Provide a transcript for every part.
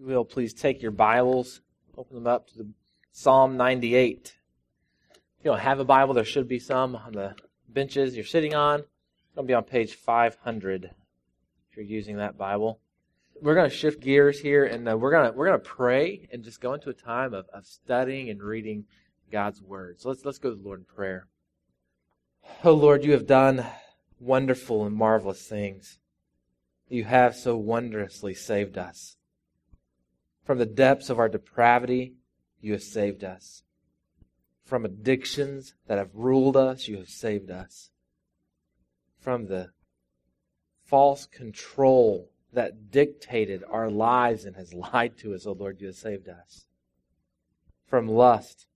you will please take your Bibles, open them up to the Psalm 98. If you don't have a Bible, there should be some on the benches you're sitting on. It's going to be on page 500 if you're using that Bible. We're going to shift gears here, and uh, we're going to we're going to pray and just go into a time of, of studying and reading God's Word. So let's let's go to the Lord in prayer. Oh Lord, you have done wonderful and marvelous things. You have so wondrously saved us. From the depths of our depravity, you have saved us. From addictions that have ruled us, you have saved us. From the false control that dictated our lives and has lied to us, O oh Lord, you have saved us. From lust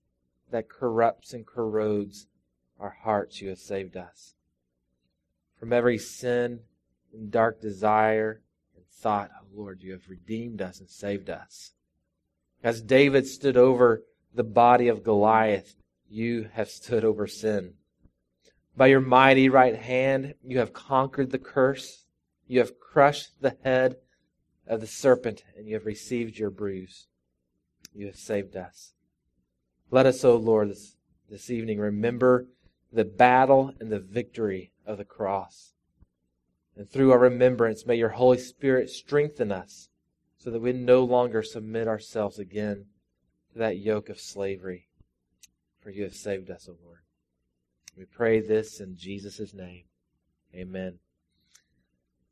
that corrupts and corrodes our hearts, you have saved us. From every sin and dark desire thought, oh Lord, you have redeemed us and saved us. As David stood over the body of Goliath, you have stood over sin. By your mighty right hand, you have conquered the curse. You have crushed the head of the serpent, and you have received your bruise. You have saved us. Let us, O oh Lord, this, this evening remember the battle and the victory of the cross. And through our remembrance, may your Holy Spirit strengthen us so that we no longer submit ourselves again to that yoke of slavery. For you have saved us, O Lord. We pray this in Jesus' name. Amen.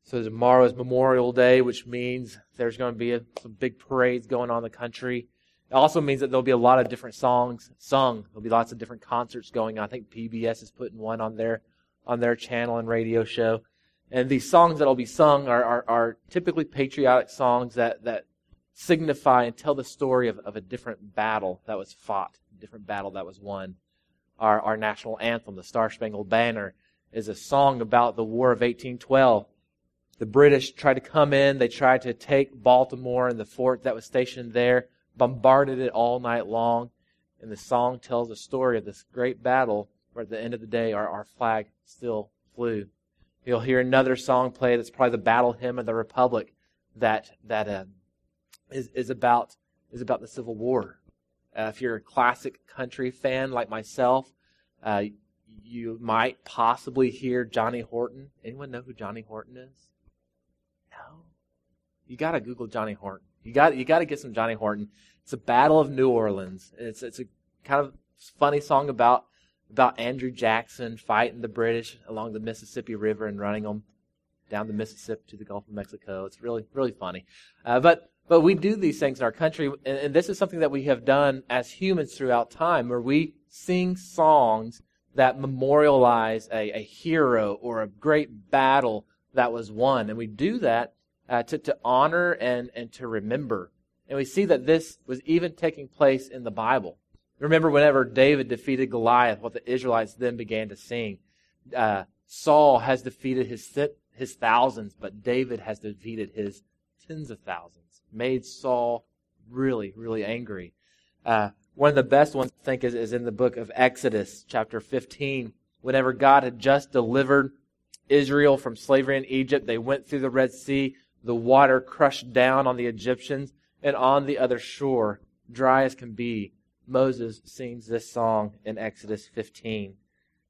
So tomorrow is Memorial Day, which means there's going to be a, some big parades going on in the country. It also means that there'll be a lot of different songs sung. There'll be lots of different concerts going on. I think PBS is putting one on their on their channel and radio show. And these songs that will be sung are, are, are, typically patriotic songs that, that signify and tell the story of, of a different battle that was fought, a different battle that was won. Our, our national anthem, the Star Spangled Banner, is a song about the War of 1812. The British tried to come in, they tried to take Baltimore and the fort that was stationed there, bombarded it all night long. And the song tells the story of this great battle where at the end of the day our, our flag still flew. You'll hear another song played. It's probably the battle hymn of the Republic that that uh, is is about is about the Civil War. Uh, if you're a classic country fan like myself, uh, you might possibly hear Johnny Horton. Anyone know who Johnny Horton is? No. You got to Google Johnny Horton. You got you got to get some Johnny Horton. It's a Battle of New Orleans. It's it's a kind of funny song about about Andrew Jackson fighting the British along the Mississippi River and running them down the Mississippi to the Gulf of Mexico. It's really, really funny. Uh, but, but we do these things in our country, and, and this is something that we have done as humans throughout time, where we sing songs that memorialize a, a hero or a great battle that was won. And we do that uh, to, to honor and, and to remember. And we see that this was even taking place in the Bible. Remember whenever David defeated Goliath, what the Israelites then began to sing. Uh, Saul has defeated his, his thousands, but David has defeated his tens of thousands. Made Saul really, really angry. Uh, one of the best ones, I think, is, is in the book of Exodus, chapter 15. Whenever God had just delivered Israel from slavery in Egypt, they went through the Red Sea. The water crushed down on the Egyptians, and on the other shore, dry as can be, Moses sings this song in Exodus 15,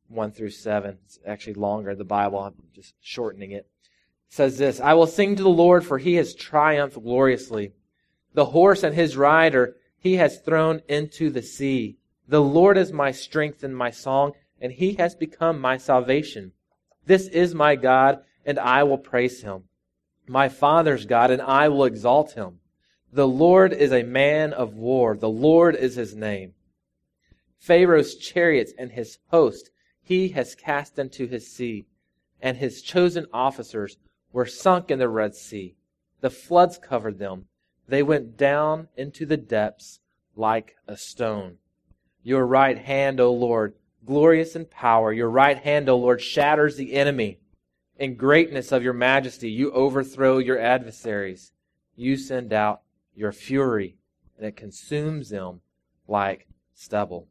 1 through 7. It's actually longer, the Bible. I'm just shortening it. it says this I will sing to the Lord, for he has triumphed gloriously. The horse and his rider he has thrown into the sea. The Lord is my strength and my song, and he has become my salvation. This is my God, and I will praise him. My Father's God, and I will exalt him. The Lord is a man of war. The Lord is his name. Pharaoh's chariots and his host he has cast into his sea, and his chosen officers were sunk in the Red Sea. The floods covered them. They went down into the depths like a stone. Your right hand, O Lord, glorious in power. Your right hand, O Lord, shatters the enemy. In greatness of your majesty, you overthrow your adversaries. You send out your fury, and it consumes them like stubble.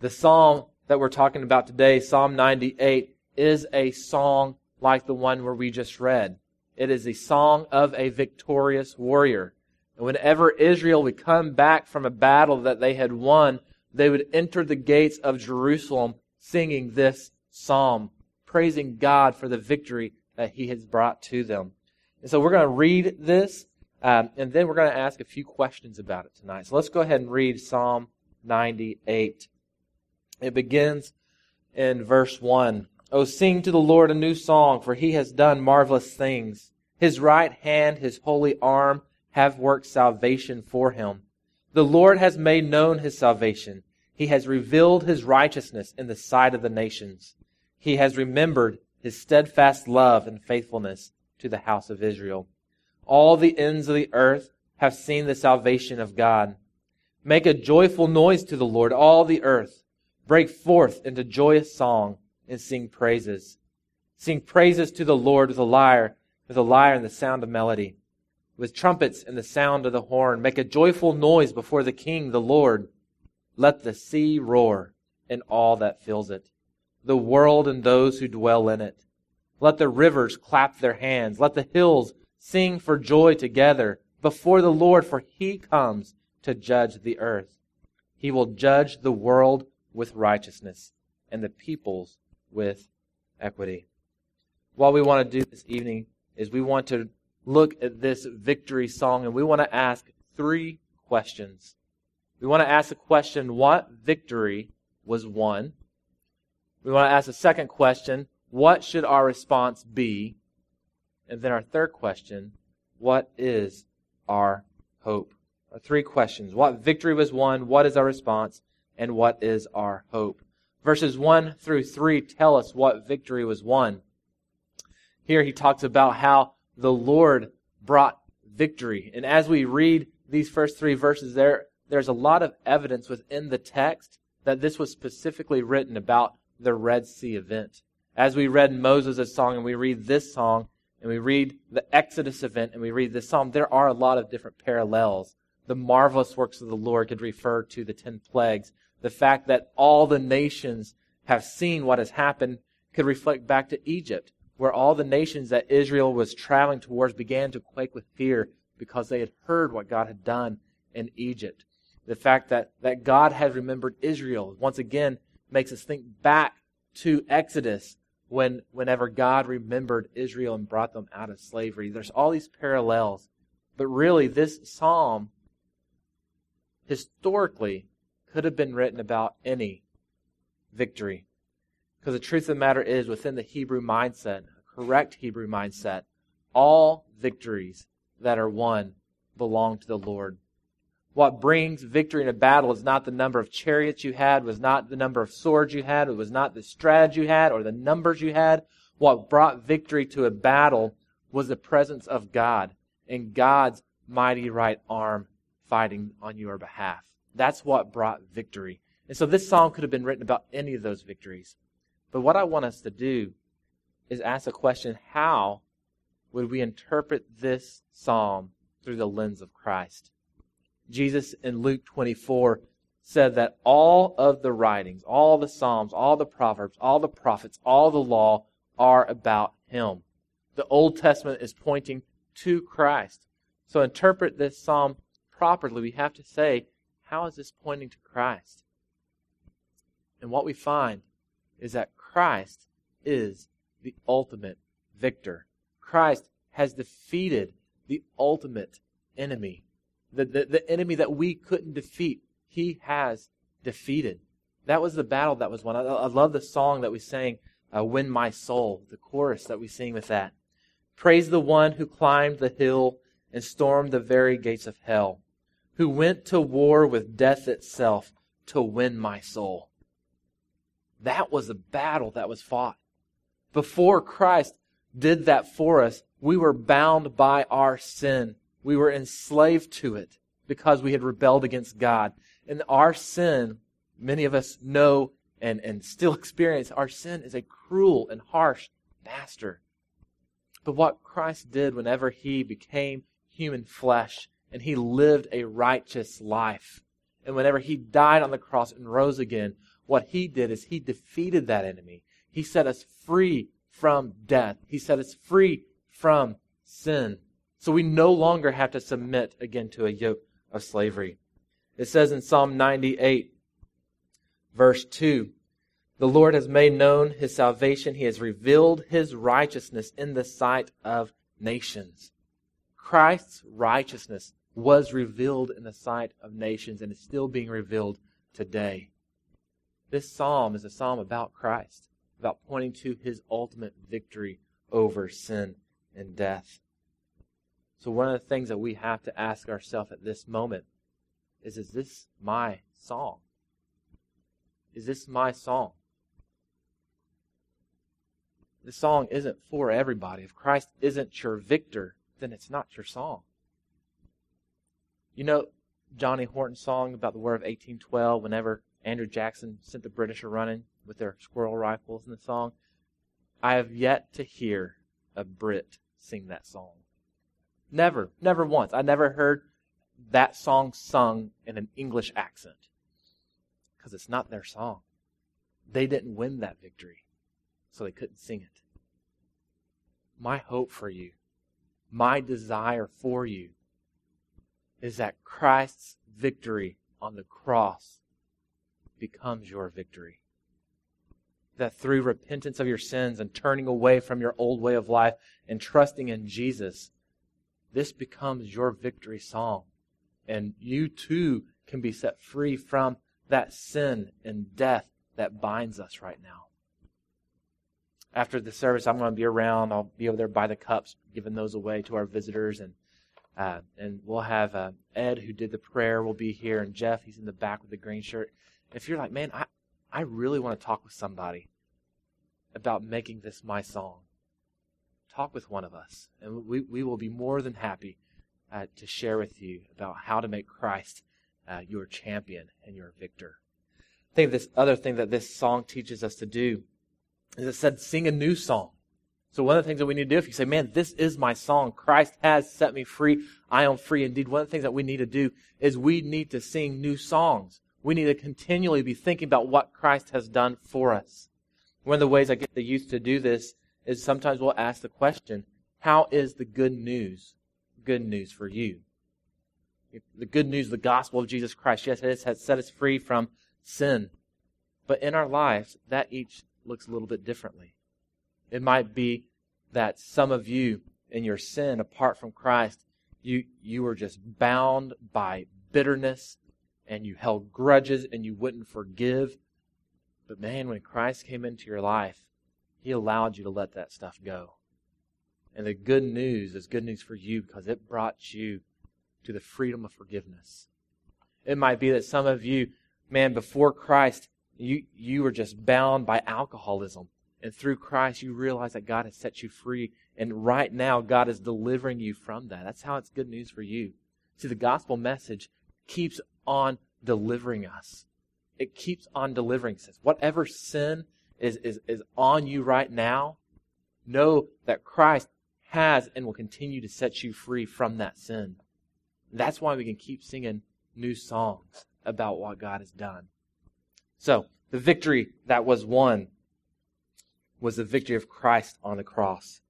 The psalm that we're talking about today, Psalm 98, is a song like the one where we just read. It is a song of a victorious warrior. And whenever Israel would come back from a battle that they had won, they would enter the gates of Jerusalem singing this psalm, praising God for the victory that he has brought to them. And so we're going to read this, um, and then we're going to ask a few questions about it tonight. So let's go ahead and read Psalm 98. It begins in verse 1. Oh, sing to the Lord a new song, for he has done marvelous things. His right hand, his holy arm have worked salvation for him. The Lord has made known his salvation. He has revealed his righteousness in the sight of the nations. He has remembered his steadfast love and faithfulness to the house of Israel. All the ends of the earth have seen the salvation of God. Make a joyful noise to the Lord, all the earth. Break forth into joyous song and sing praises. Sing praises to the Lord with a lyre, with a lyre and the sound of melody, with trumpets and the sound of the horn. Make a joyful noise before the King, the Lord. Let the sea roar and all that fills it, the world and those who dwell in it. Let the rivers clap their hands. Let the hills sing for joy together before the Lord, for he comes to judge the earth. He will judge the world with righteousness and the peoples with equity. What we want to do this evening is we want to look at this victory song and we want to ask three questions. We want to ask the question, what victory was won? We want to ask the second question, what should our response be? And then our third question, what is our hope? Our three questions. What victory was won? What is our response? And what is our hope? Verses 1 through 3 tell us what victory was won. Here he talks about how the Lord brought victory. And as we read these first three verses, there, there's a lot of evidence within the text that this was specifically written about the Red Sea event. As we read Moses' song and we read this song and we read the Exodus event and we read this psalm, there are a lot of different parallels. The marvelous works of the Lord could refer to the ten plagues. The fact that all the nations have seen what has happened could reflect back to Egypt, where all the nations that Israel was traveling towards began to quake with fear because they had heard what God had done in Egypt. The fact that, that God had remembered Israel once again makes us think back to Exodus when whenever God remembered Israel and brought them out of slavery. There's all these parallels. But really, this psalm historically could have been written about any victory. Because the truth of the matter is, within the Hebrew mindset, a correct Hebrew mindset, all victories that are won belong to the Lord. What brings victory in a battle is not the number of chariots you had, was not the number of swords you had, it was not the strategy you had or the numbers you had. What brought victory to a battle was the presence of God and God's mighty right arm fighting on your behalf. That's what brought victory. And so this song could have been written about any of those victories. But what I want us to do is ask a question how would we interpret this psalm through the lens of Christ? Jesus in Luke 24 said that all of the writings, all the Psalms, all the Proverbs, all the prophets, all the law are about Him. The Old Testament is pointing to Christ. So interpret this Psalm properly. We have to say, how is this pointing to Christ? And what we find is that Christ is the ultimate victor. Christ has defeated the ultimate enemy the, the, the enemy that we couldn't defeat, he has defeated. That was the battle that was won. I, I love the song that we sang, uh, Win My Soul, the chorus that we sing with that. Praise the one who climbed the hill and stormed the very gates of hell, who went to war with death itself to win my soul. That was the battle that was fought. Before Christ did that for us, we were bound by our sin. We were enslaved to it because we had rebelled against God. And our sin, many of us know and, and still experience, our sin is a cruel and harsh master. But what Christ did whenever he became human flesh and he lived a righteous life, and whenever he died on the cross and rose again, what he did is he defeated that enemy. He set us free from death. He set us free from sin. So we no longer have to submit again to a yoke of slavery. It says in Psalm 98, verse 2, the Lord has made known his salvation. He has revealed his righteousness in the sight of nations. Christ's righteousness was revealed in the sight of nations and is still being revealed today. This psalm is a psalm about Christ, about pointing to his ultimate victory over sin and death. So, one of the things that we have to ask ourselves at this moment is Is this my song? Is this my song? The song isn't for everybody. If Christ isn't your victor, then it's not your song. You know Johnny Horton's song about the War of 1812 whenever Andrew Jackson sent the British a running with their squirrel rifles in the song? I have yet to hear a Brit sing that song. Never, never once. I never heard that song sung in an English accent because it's not their song. They didn't win that victory, so they couldn't sing it. My hope for you, my desire for you, is that Christ's victory on the cross becomes your victory. That through repentance of your sins and turning away from your old way of life and trusting in Jesus, this becomes your victory song. And you too can be set free from that sin and death that binds us right now. After the service, I'm going to be around. I'll be over there by the cups, giving those away to our visitors. And, uh, and we'll have uh, Ed, who did the prayer, will be here. And Jeff, he's in the back with the green shirt. If you're like, man, I, I really want to talk with somebody about making this my song, talk with one of us, and we, we will be more than happy uh, to share with you about how to make Christ uh, your champion and your victor. I think this other thing that this song teaches us to do is it said, sing a new song. So one of the things that we need to do, if you say, man, this is my song, Christ has set me free, I am free indeed. One of the things that we need to do is we need to sing new songs. We need to continually be thinking about what Christ has done for us. One of the ways I get the youth to do this is sometimes we'll ask the question, how is the good news good news for you? The good news, the gospel of Jesus Christ, yes, it has set us free from sin. But in our lives, that each looks a little bit differently. It might be that some of you, in your sin, apart from Christ, you, you were just bound by bitterness and you held grudges and you wouldn't forgive. But man, when Christ came into your life, he allowed you to let that stuff go. And the good news is good news for you because it brought you to the freedom of forgiveness. It might be that some of you, man, before Christ, you, you were just bound by alcoholism. And through Christ, you realize that God has set you free. And right now, God is delivering you from that. That's how it's good news for you. See, the gospel message keeps on delivering us. It keeps on delivering us. Whatever sin is, is, is on you right now, know that Christ has and will continue to set you free from that sin. That's why we can keep singing new songs about what God has done. So, the victory that was won was the victory of Christ on the cross.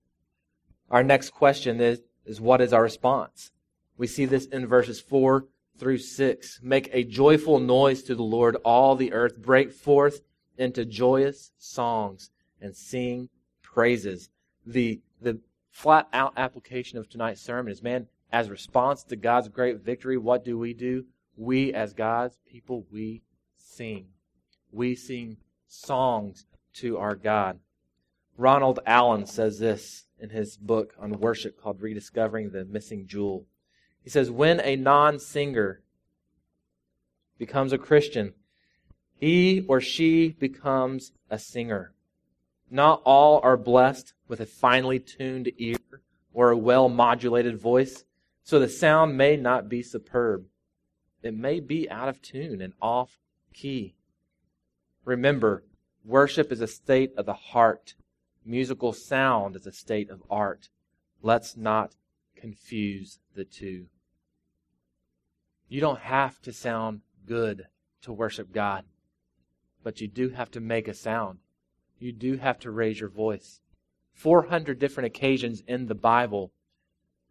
Our next question is, is what is our response? We see this in verses 4 through 6. Make a joyful noise to the Lord, all the earth. Break forth into joyous songs and sing praises. The, the flat out application of tonight's sermon is man, as response to God's great victory, what do we do? We, as God's people, we sing. We sing songs to our God. Ronald Allen says this in his book on worship called Rediscovering the Missing Jewel. He says, When a non singer becomes a Christian, he or she becomes a singer. Not all are blessed with a finely tuned ear or a well modulated voice, so the sound may not be superb. It may be out of tune and off key. Remember, worship is a state of the heart. Musical sound is a state of art. Let's not confuse the two. You don't have to sound good to worship God, but you do have to make a sound you do have to raise your voice. 400 different occasions in the Bible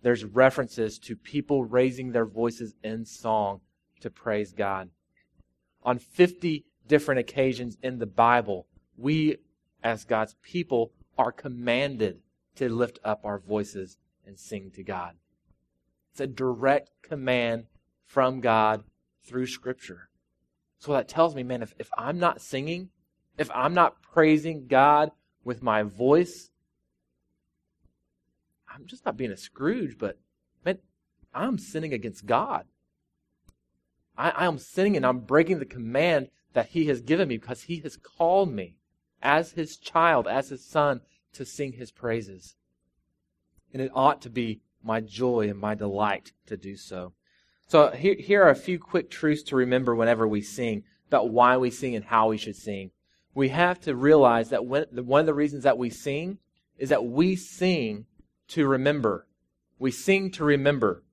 there's references to people raising their voices in song to praise God. On 50 different occasions in the Bible, we, as God's people, are commanded to lift up our voices and sing to God. It's a direct command from God through Scripture. So that tells me, man, if, if I'm not singing, if I'm not praising God with my voice, I'm just not being a Scrooge, but man, I'm sinning against God. I, I am sinning and I'm breaking the command that He has given me because He has called me as His child, as His son, to sing His praises. And it ought to be my joy and my delight to do so. So here, here are a few quick truths to remember whenever we sing about why we sing and how we should sing. We have to realize that when, one of the reasons that we sing is that we sing to remember. We sing to remember.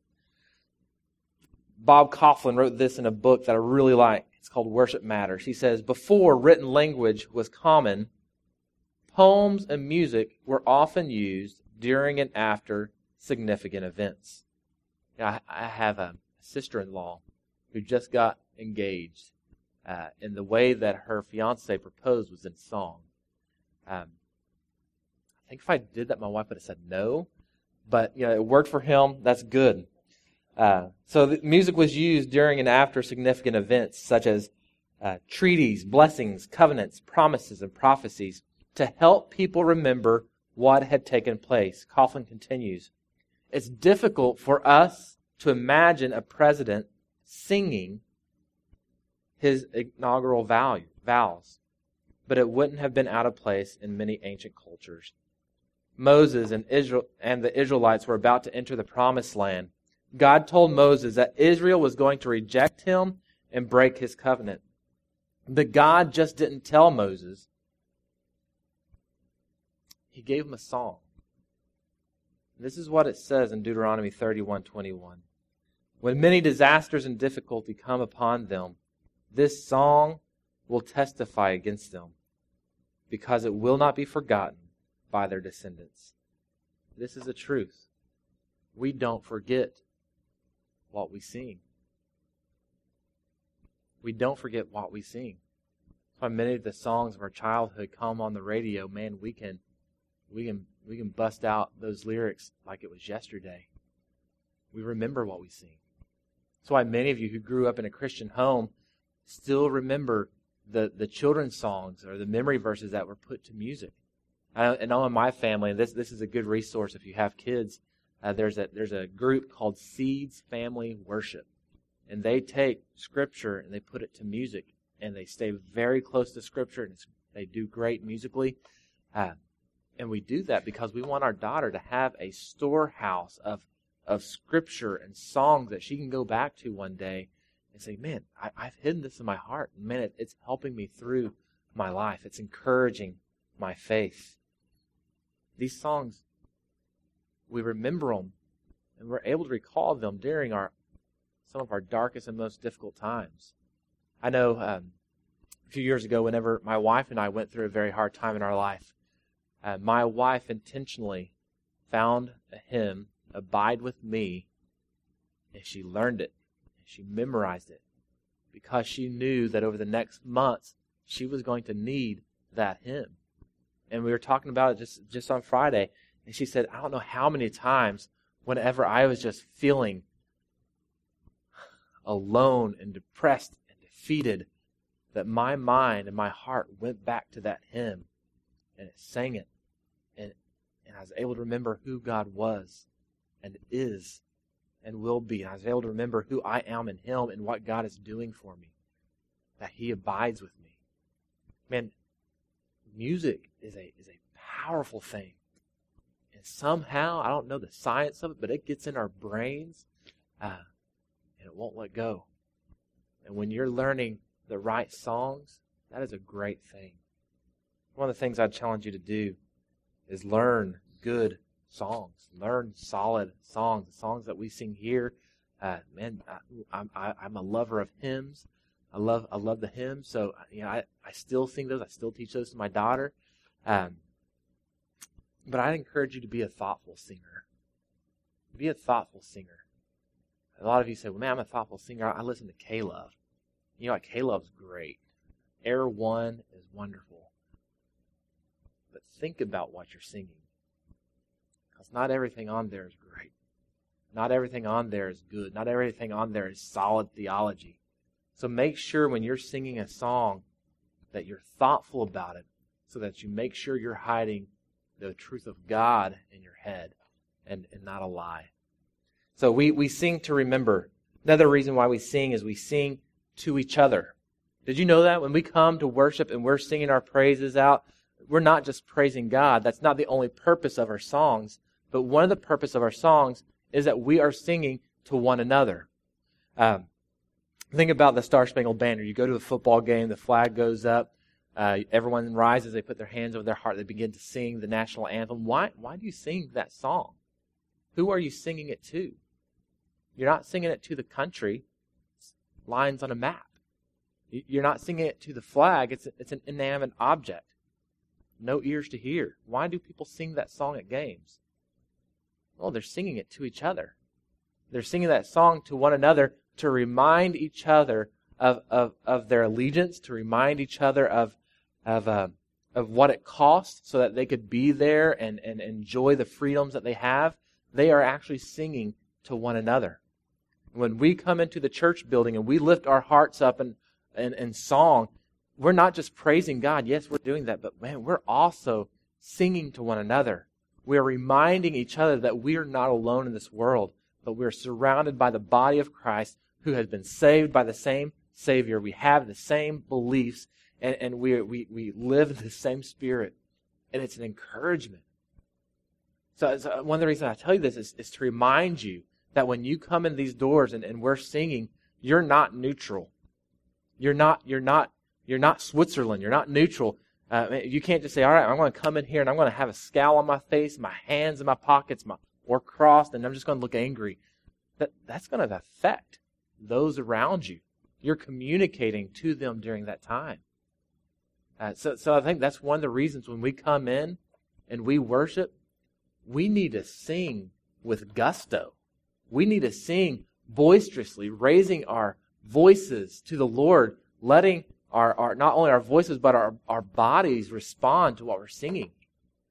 Bob Kauflin wrote this in a book that I really like. It's called Worship Matters. He says, Before written language was common, poems and music were often used during and after significant events. I, I have a sister in law who just got engaged, uh, and the way that her fiance proposed was in song. Um, I think if I did that, my wife would have said no, but you know, it worked for him. That's good. Uh, so the music was used during and after significant events such as uh, treaties, blessings, covenants, promises, and prophecies to help people remember what had taken place. Kauflin continues. It's difficult for us to imagine a president singing his inaugural vows, but it wouldn't have been out of place in many ancient cultures. Moses and Israel and the Israelites were about to enter the promised land. God told Moses that Israel was going to reject him and break his covenant. But God just didn't tell Moses. He gave him a song. This is what it says in Deuteronomy 31:21. When many disasters and difficulty come upon them, this song will testify against them, because it will not be forgotten by their descendants. This is the truth. We don't forget what we sing. We don't forget what we sing. That's why many of the songs of our childhood come on the radio. Man, we can, we can, we can bust out those lyrics like it was yesterday. We remember what we sing. That's why many of you who grew up in a Christian home still remember the, the children's songs or the memory verses that were put to music. I, I know in my family, this, this is a good resource if you have kids, uh, there's a there's a group called Seeds Family Worship, and they take Scripture and they put it to music, and they stay very close to Scripture, and they do great musically. Uh, and we do that because we want our daughter to have a storehouse of of Scripture and songs that she can go back to one day and say, "Man, I, have hidden this in my heart, man, it, it's helping me through my life. It's encouraging my faith." These songs we remember them and we're able to recall them during our some of our darkest and most difficult times. I know um, a few years ago, whenever my wife and I went through a very hard time in our life, uh, my wife intentionally found a hymn, "Abide with Me," and she learned it. And she memorized it because she knew that over the next months she was going to need that hymn. And we were talking about it just just on Friday. And she said, I don't know how many times, whenever I was just feeling alone and depressed and defeated, that my mind and my heart went back to that hymn and it sang it. And, and I was able to remember who God was and is and will be. And I was able to remember who I am in Him and what God is doing for me. That He abides with me. Man, music is a, is a powerful thing. And somehow, I don't know the science of it, but it gets in our brains uh, and it won't let go. And when you're learning the right songs, that is a great thing. One of the things I'd challenge you to do is learn good songs, learn solid songs, the songs that we sing here. Uh, man, I, I, I'm a lover of hymns. I love I love the hymns, so you know I, I still sing those. I still teach those to my daughter. Um, but I'd encourage you to be a thoughtful singer. Be a thoughtful singer. A lot of you say, well, man, I'm a thoughtful singer. I listen to K-Love. You know what? K-Love's great. Air One is wonderful. But think about what you're singing. Because not everything on there is great. Not everything on there is good. Not everything on there is solid theology. So make sure when you're singing a song that you're thoughtful about it so that you make sure you're hiding the truth of God in your head and, and not a lie. So we, we sing to remember. Another reason why we sing is we sing to each other. Did you know that? When we come to worship and we're singing our praises out, we're not just praising God. That's not the only purpose of our songs. But one of the purpose of our songs is that we are singing to one another. Um, think about the Star Spangled Banner. You go to a football game, the flag goes up, uh, everyone rises, they put their hands over their heart, they begin to sing the national anthem. Why, why do you sing that song? Who are you singing it to? You're not singing it to the country, it's lines on a map. You're not singing it to the flag, it's, it's an inanimate object. No ears to hear. Why do people sing that song at games? Well, they're singing it to each other. They're singing that song to one another to remind each other of, of, of their allegiance, to remind each other of, of, uh, of what it costs so that they could be there and, and enjoy the freedoms that they have. They are actually singing to one another. When we come into the church building and we lift our hearts up in, in, in song, we're not just praising God. Yes, we're doing that, but man, we're also singing to one another. We're reminding each other that we are not alone in this world, but we're surrounded by the body of Christ who has been saved by the same Savior. We have the same beliefs and, and we, we, we live the same spirit. And it's an encouragement. So, so one of the reasons I tell you this is, is to remind you that when you come in these doors and, and we're singing, you're not neutral. You're not, you're not, you're not Switzerland. You're not neutral. Uh, you can't just say, all right, I'm going to come in here and I'm going to have a scowl on my face, my hands in my pockets, my or crossed, and I'm just going to look angry. That that's going to affect those around you. You're communicating to them during that time. Uh, so, so I think that's one of the reasons when we come in and we worship, we need to sing with gusto. We need to sing boisterously, raising our voices to the Lord, letting our, our not only our voices but our, our bodies respond to what we're singing.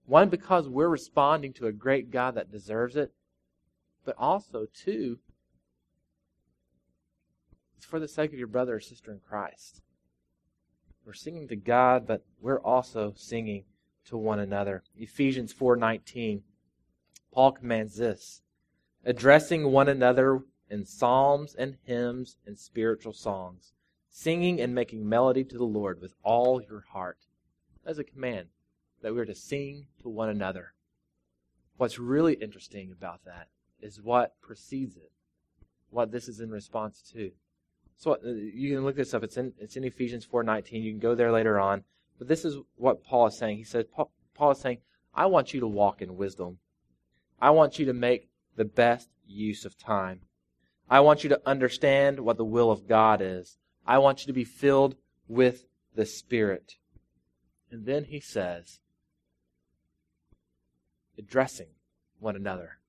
One, because we're responding to a great God that deserves it, but also, two, it's for the sake of your brother or sister in Christ. We're singing to God, but we're also singing to one another. Ephesians 4:19 Paul commands this, addressing one another in psalms and hymns and spiritual songs, singing and making melody to the Lord with all your heart. That's a command that we're to sing to one another. What's really interesting about that is what precedes it, what this is in response to. So uh, you can look this up. It's in it's in Ephesians 4:19. You can go there later on. But this is what Paul is saying. He says Paul, Paul is saying, "I want you to walk in wisdom. I want you to make the best use of time. I want you to understand what the will of God is. I want you to be filled with the Spirit. And then he says, addressing one another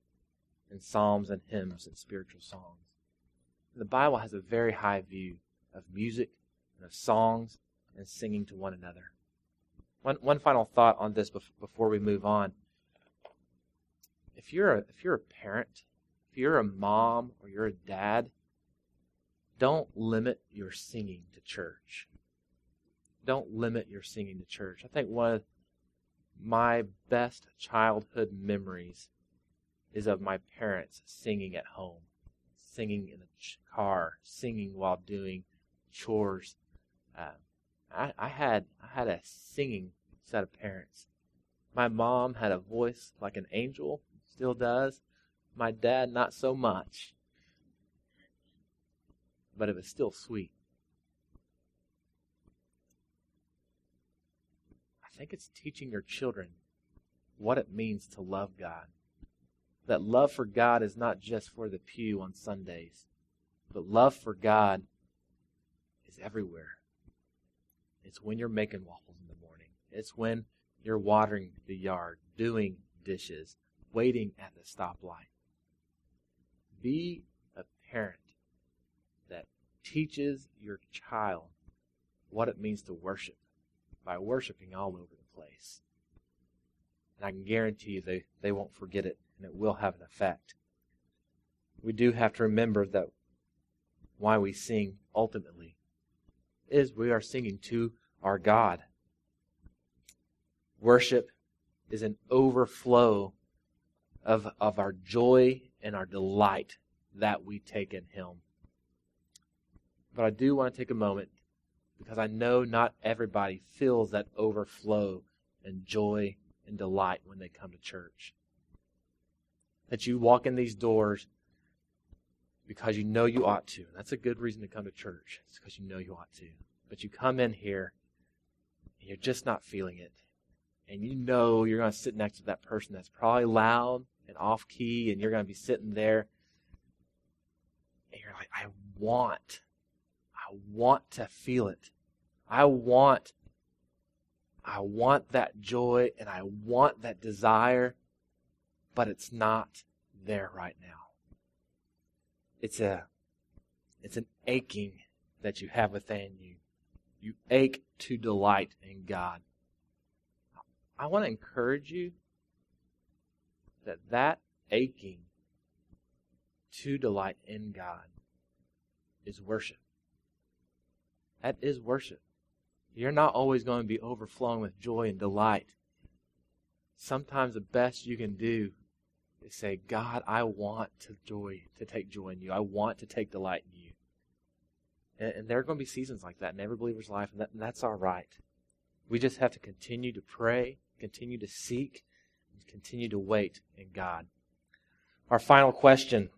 in psalms and hymns and spiritual songs. And the Bible has a very high view of music and of songs and singing to one another. One, one final thought on this before we move on. If you're a, if you're a parent, if you're a mom or you're a dad, don't limit your singing to church. Don't limit your singing to church. I think one of my best childhood memories is of my parents singing at home, singing in the car, singing while doing chores. Uh, I, I had I had a singing set of parents. My mom had a voice like an angel, still does. My dad, not so much but it was still sweet. I think it's teaching your children what it means to love God. That love for God is not just for the pew on Sundays, but love for God is everywhere. It's when you're making waffles in the morning. It's when you're watering the yard, doing dishes, waiting at the stoplight. be a parent teaches your child what it means to worship by worshiping all over the place. And I can guarantee you they, they won't forget it, and it will have an effect. We do have to remember that why we sing ultimately is we are singing to our God. Worship is an overflow of, of our joy and our delight that we take in Him. But I do want to take a moment because I know not everybody feels that overflow and joy and delight when they come to church. That you walk in these doors because you know you ought to. That's a good reason to come to church. It's because you know you ought to. But you come in here and you're just not feeling it. And you know you're going to sit next to that person that's probably loud and off key, and you're going to be sitting there. And you're like, I want, I want to feel it. I want, I want that joy and I want that desire, but it's not there right now. It's a, it's an aching that you have within you. You ache to delight in God. I want to encourage you that that aching to delight in God is worship. That is worship. You're not always going to be overflowing with joy and delight. Sometimes the best you can do is say, God, I want to joy to take joy in you. I want to take delight in you. And, and there are going to be seasons like that in every believer's life, and, that, and that's all right. We just have to continue to pray, continue to seek, and continue to wait in God. Our final question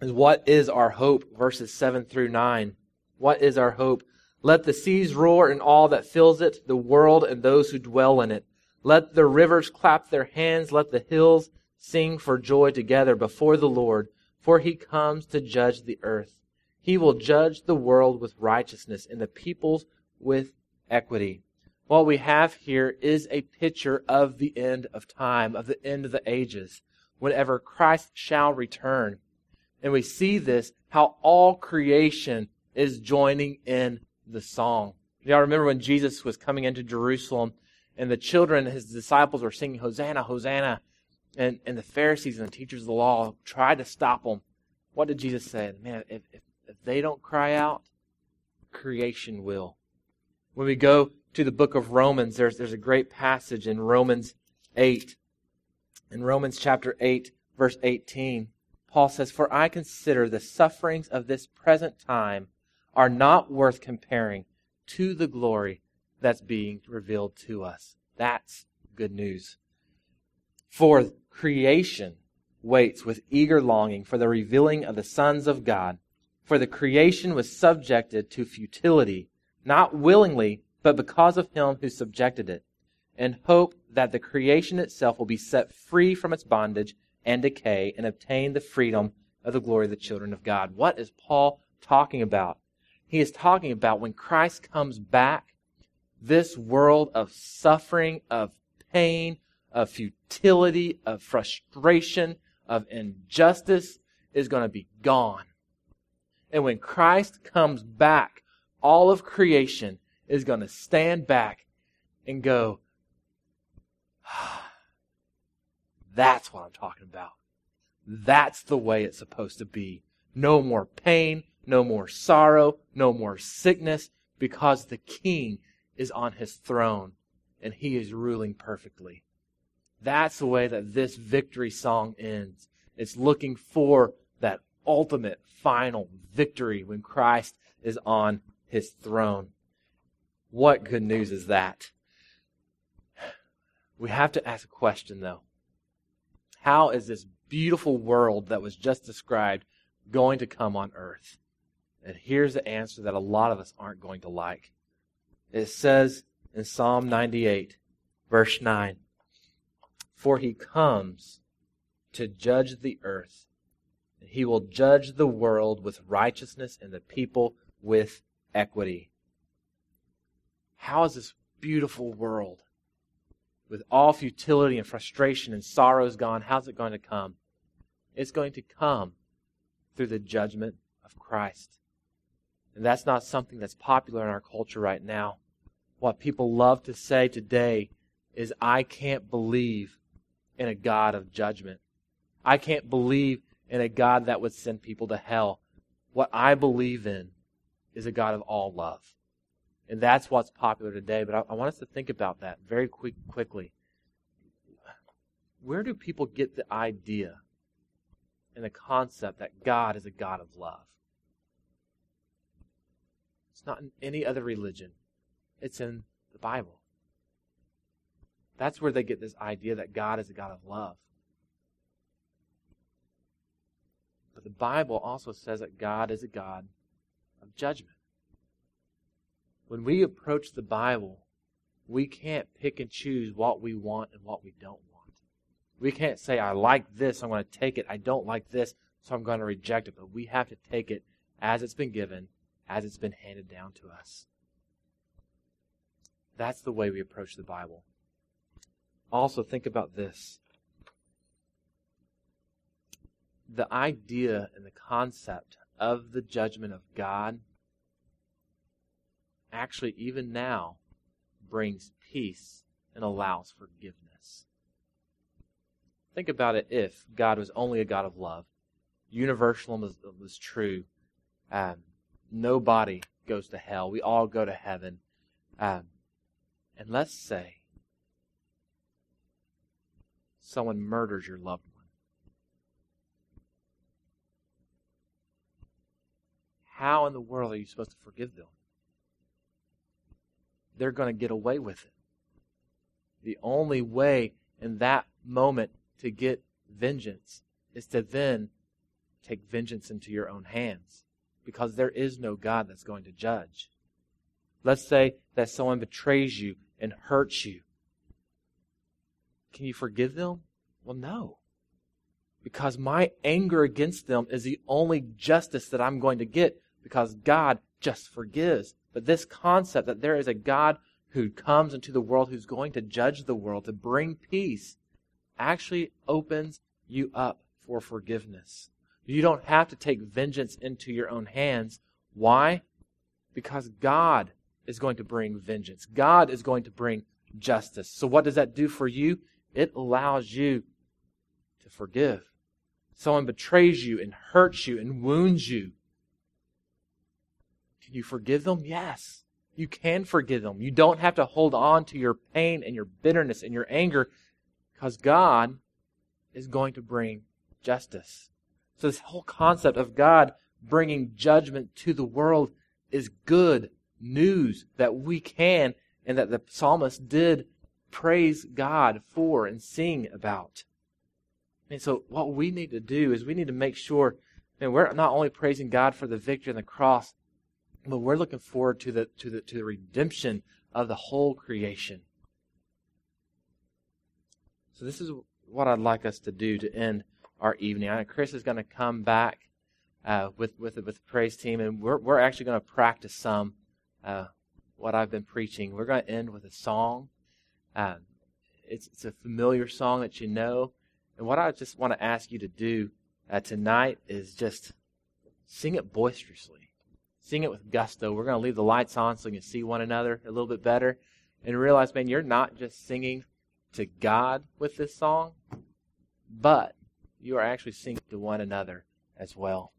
is what is our hope? Verses 7 through 9. What is our hope? Let the seas roar and all that fills it, the world and those who dwell in it. Let the rivers clap their hands. Let the hills sing for joy together before the Lord, for he comes to judge the earth. He will judge the world with righteousness and the peoples with equity. What we have here is a picture of the end of time, of the end of the ages, whenever Christ shall return. And we see this, how all creation is joining in the song. Y'all remember when Jesus was coming into Jerusalem and the children, his disciples were singing, Hosanna, Hosanna. And, and the Pharisees and the teachers of the law tried to stop them. What did Jesus say? Man, if, if, if they don't cry out, creation will. When we go to the book of Romans, there's, there's a great passage in Romans 8. In Romans chapter 8, verse 18, Paul says, For I consider the sufferings of this present time are not worth comparing to the glory that's being revealed to us. That's good news. For creation waits with eager longing for the revealing of the sons of God. For the creation was subjected to futility, not willingly, but because of him who subjected it, and hope that the creation itself will be set free from its bondage and decay and obtain the freedom of the glory of the children of God. What is Paul talking about? He is talking about when Christ comes back, this world of suffering, of pain, of futility, of frustration, of injustice is going to be gone. And when Christ comes back, all of creation is going to stand back and go, that's what I'm talking about. That's the way it's supposed to be. No more pain, no more sorrow, no more sickness, because the king is on his throne and he is ruling perfectly. That's the way that this victory song ends. It's looking for that ultimate final victory when Christ is on his throne. What good news is that? We have to ask a question though. How is this beautiful world that was just described going to come on earth? And here's the answer that a lot of us aren't going to like. It says in Psalm 98, verse 9, For he comes to judge the earth, and he will judge the world with righteousness and the people with equity. How is this beautiful world, with all futility and frustration and sorrows gone, how's it going to come? It's going to come through the judgment of Christ. And that's not something that's popular in our culture right now. What people love to say today is, I can't believe in a God of judgment. I can't believe in a God that would send people to hell. What I believe in is a God of all love. And that's what's popular today. But I, I want us to think about that very quick, quickly. Where do people get the idea and the concept that God is a God of love? It's not in any other religion. It's in the Bible. That's where they get this idea that God is a God of love. But the Bible also says that God is a God of judgment. When we approach the Bible, we can't pick and choose what we want and what we don't want. We can't say, I like this, I'm going to take it. I don't like this, so I'm going to reject it. But we have to take it as it's been given as it's been handed down to us. That's the way we approach the Bible. Also, think about this. The idea and the concept of the judgment of God actually, even now, brings peace and allows forgiveness. Think about it if God was only a God of love, universalism was, was true, um, nobody goes to hell. We all go to heaven. Um, and let's say someone murders your loved one. How in the world are you supposed to forgive them? They're going to get away with it. The only way in that moment to get vengeance is to then take vengeance into your own hands because there is no God that's going to judge. Let's say that someone betrays you and hurts you. Can you forgive them? Well, no. Because my anger against them is the only justice that I'm going to get because God just forgives. But this concept that there is a God who comes into the world who's going to judge the world to bring peace actually opens you up for forgiveness. You don't have to take vengeance into your own hands. Why? Because God is going to bring vengeance. God is going to bring justice. So, what does that do for you? It allows you to forgive. Someone betrays you and hurts you and wounds you. Can you forgive them? Yes. You can forgive them. You don't have to hold on to your pain and your bitterness and your anger because God is going to bring justice. So, this whole concept of God bringing judgment to the world is good news that we can and that the psalmist did praise God for and sing about. And so, what we need to do is we need to make sure that we're not only praising God for the victory on the cross, but we're looking forward to the, to the, to the redemption of the whole creation. So, this is what I'd like us to do to end our evening. I Chris is going to come back uh, with with with the praise team, and we're we're actually going to practice some uh, what I've been preaching. We're going to end with a song. Uh, it's it's a familiar song that you know, and what I just want to ask you to do uh, tonight is just sing it boisterously, sing it with gusto. We're going to leave the lights on so you can see one another a little bit better, and realize, man, you're not just singing to God with this song, but you are actually singing to one another as well.